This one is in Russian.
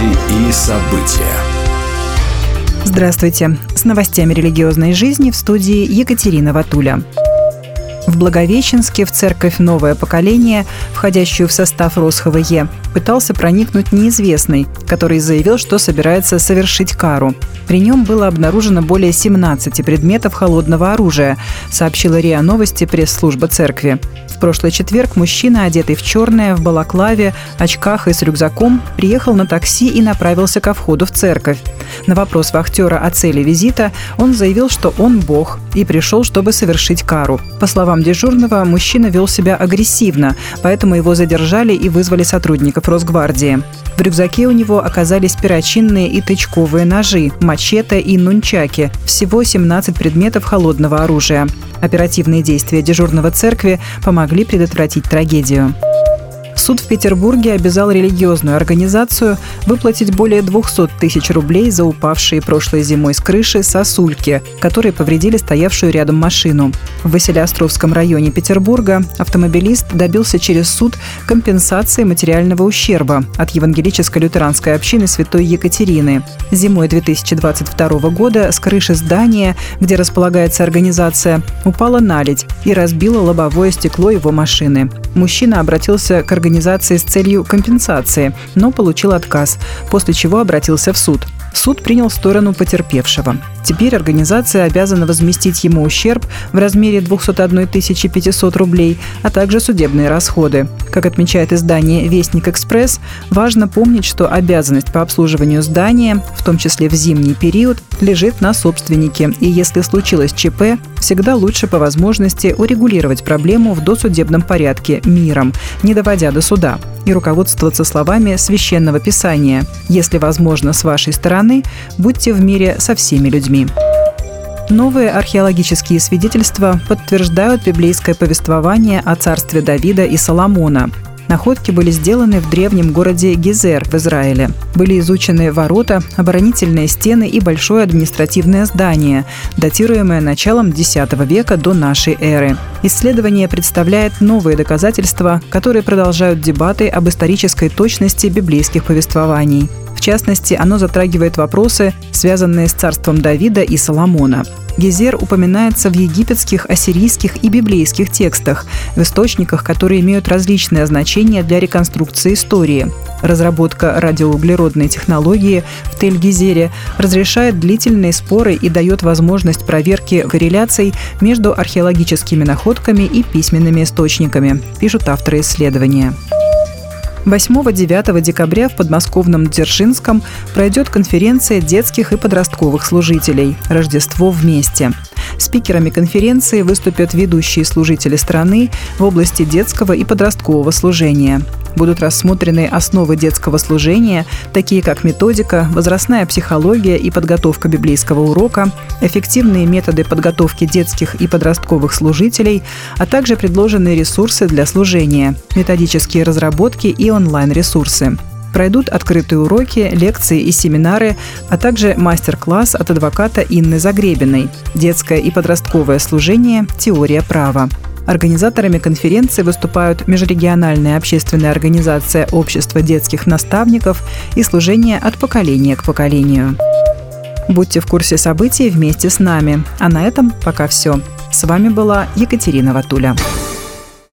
Новости и события. Здравствуйте. С новостями религиозной жизни в студии Екатерина Ватуля. В Благовещенске в церковь «Новое поколение», входящую в состав Росхова Е, пытался проникнуть неизвестный, который заявил, что собирается совершить кару. При нем было обнаружено более 17 предметов холодного оружия, сообщила РИА Новости пресс-служба церкви. В прошлый четверг мужчина, одетый в черное, в балаклаве, очках и с рюкзаком, приехал на такси и направился ко входу в церковь. На вопрос вахтера о цели визита он заявил, что он бог и пришел, чтобы совершить кару. По словам дежурного, мужчина вел себя агрессивно, поэтому его задержали и вызвали сотрудников Росгвардии. В рюкзаке у него оказались перочинные и тычковые ножи, мачете и нунчаки. Всего 17 предметов холодного оружия. Оперативные действия дежурного церкви помогли предотвратить трагедию. Суд в Петербурге обязал религиозную организацию выплатить более 200 тысяч рублей за упавшие прошлой зимой с крыши сосульки, которые повредили стоявшую рядом машину. В Василиостровском районе Петербурга автомобилист добился через суд компенсации материального ущерба от евангелической лютеранской общины Святой Екатерины. Зимой 2022 года с крыши здания, где располагается организация, упала наледь и разбила лобовое стекло его машины. Мужчина обратился к организации организации с целью компенсации, но получил отказ, после чего обратился в суд. Суд принял сторону потерпевшего. Теперь организация обязана возместить ему ущерб в размере 201 500 рублей, а также судебные расходы. Как отмечает издание «Вестник Экспресс», важно помнить, что обязанность по обслуживанию здания, в том числе в зимний период, лежит на собственнике, и если случилось ЧП, всегда лучше по возможности урегулировать проблему в досудебном порядке миром, не доводя до суда, и руководствоваться словами священного писания «Если возможно с вашей стороны, будьте в мире со всеми людьми». Новые археологические свидетельства подтверждают библейское повествование о царстве Давида и Соломона. Находки были сделаны в древнем городе Гизер в Израиле. Были изучены ворота, оборонительные стены и большое административное здание, датируемое началом X века до нашей эры. Исследование представляет новые доказательства, которые продолжают дебаты об исторической точности библейских повествований. В частности, оно затрагивает вопросы, связанные с царством Давида и Соломона. Гезер упоминается в египетских, ассирийских и библейских текстах, в источниках, которые имеют различные значения для реконструкции истории. Разработка радиоуглеродной технологии в Тель-Гизере разрешает длительные споры и дает возможность проверки корреляций между археологическими находками и письменными источниками, пишут авторы исследования. 8-9 декабря в подмосковном Дзержинском пройдет конференция детских и подростковых служителей «Рождество вместе». Спикерами конференции выступят ведущие служители страны в области детского и подросткового служения. Будут рассмотрены основы детского служения, такие как методика, возрастная психология и подготовка библейского урока, эффективные методы подготовки детских и подростковых служителей, а также предложенные ресурсы для служения, методические разработки и онлайн-ресурсы. Пройдут открытые уроки, лекции и семинары, а также мастер-класс от адвоката Инны Загребиной «Детское и подростковое служение. Теория права». Организаторами конференции выступают Межрегиональная общественная организация Общества детских наставников и служение от поколения к поколению. Будьте в курсе событий вместе с нами. А на этом пока все. С вами была Екатерина Ватуля.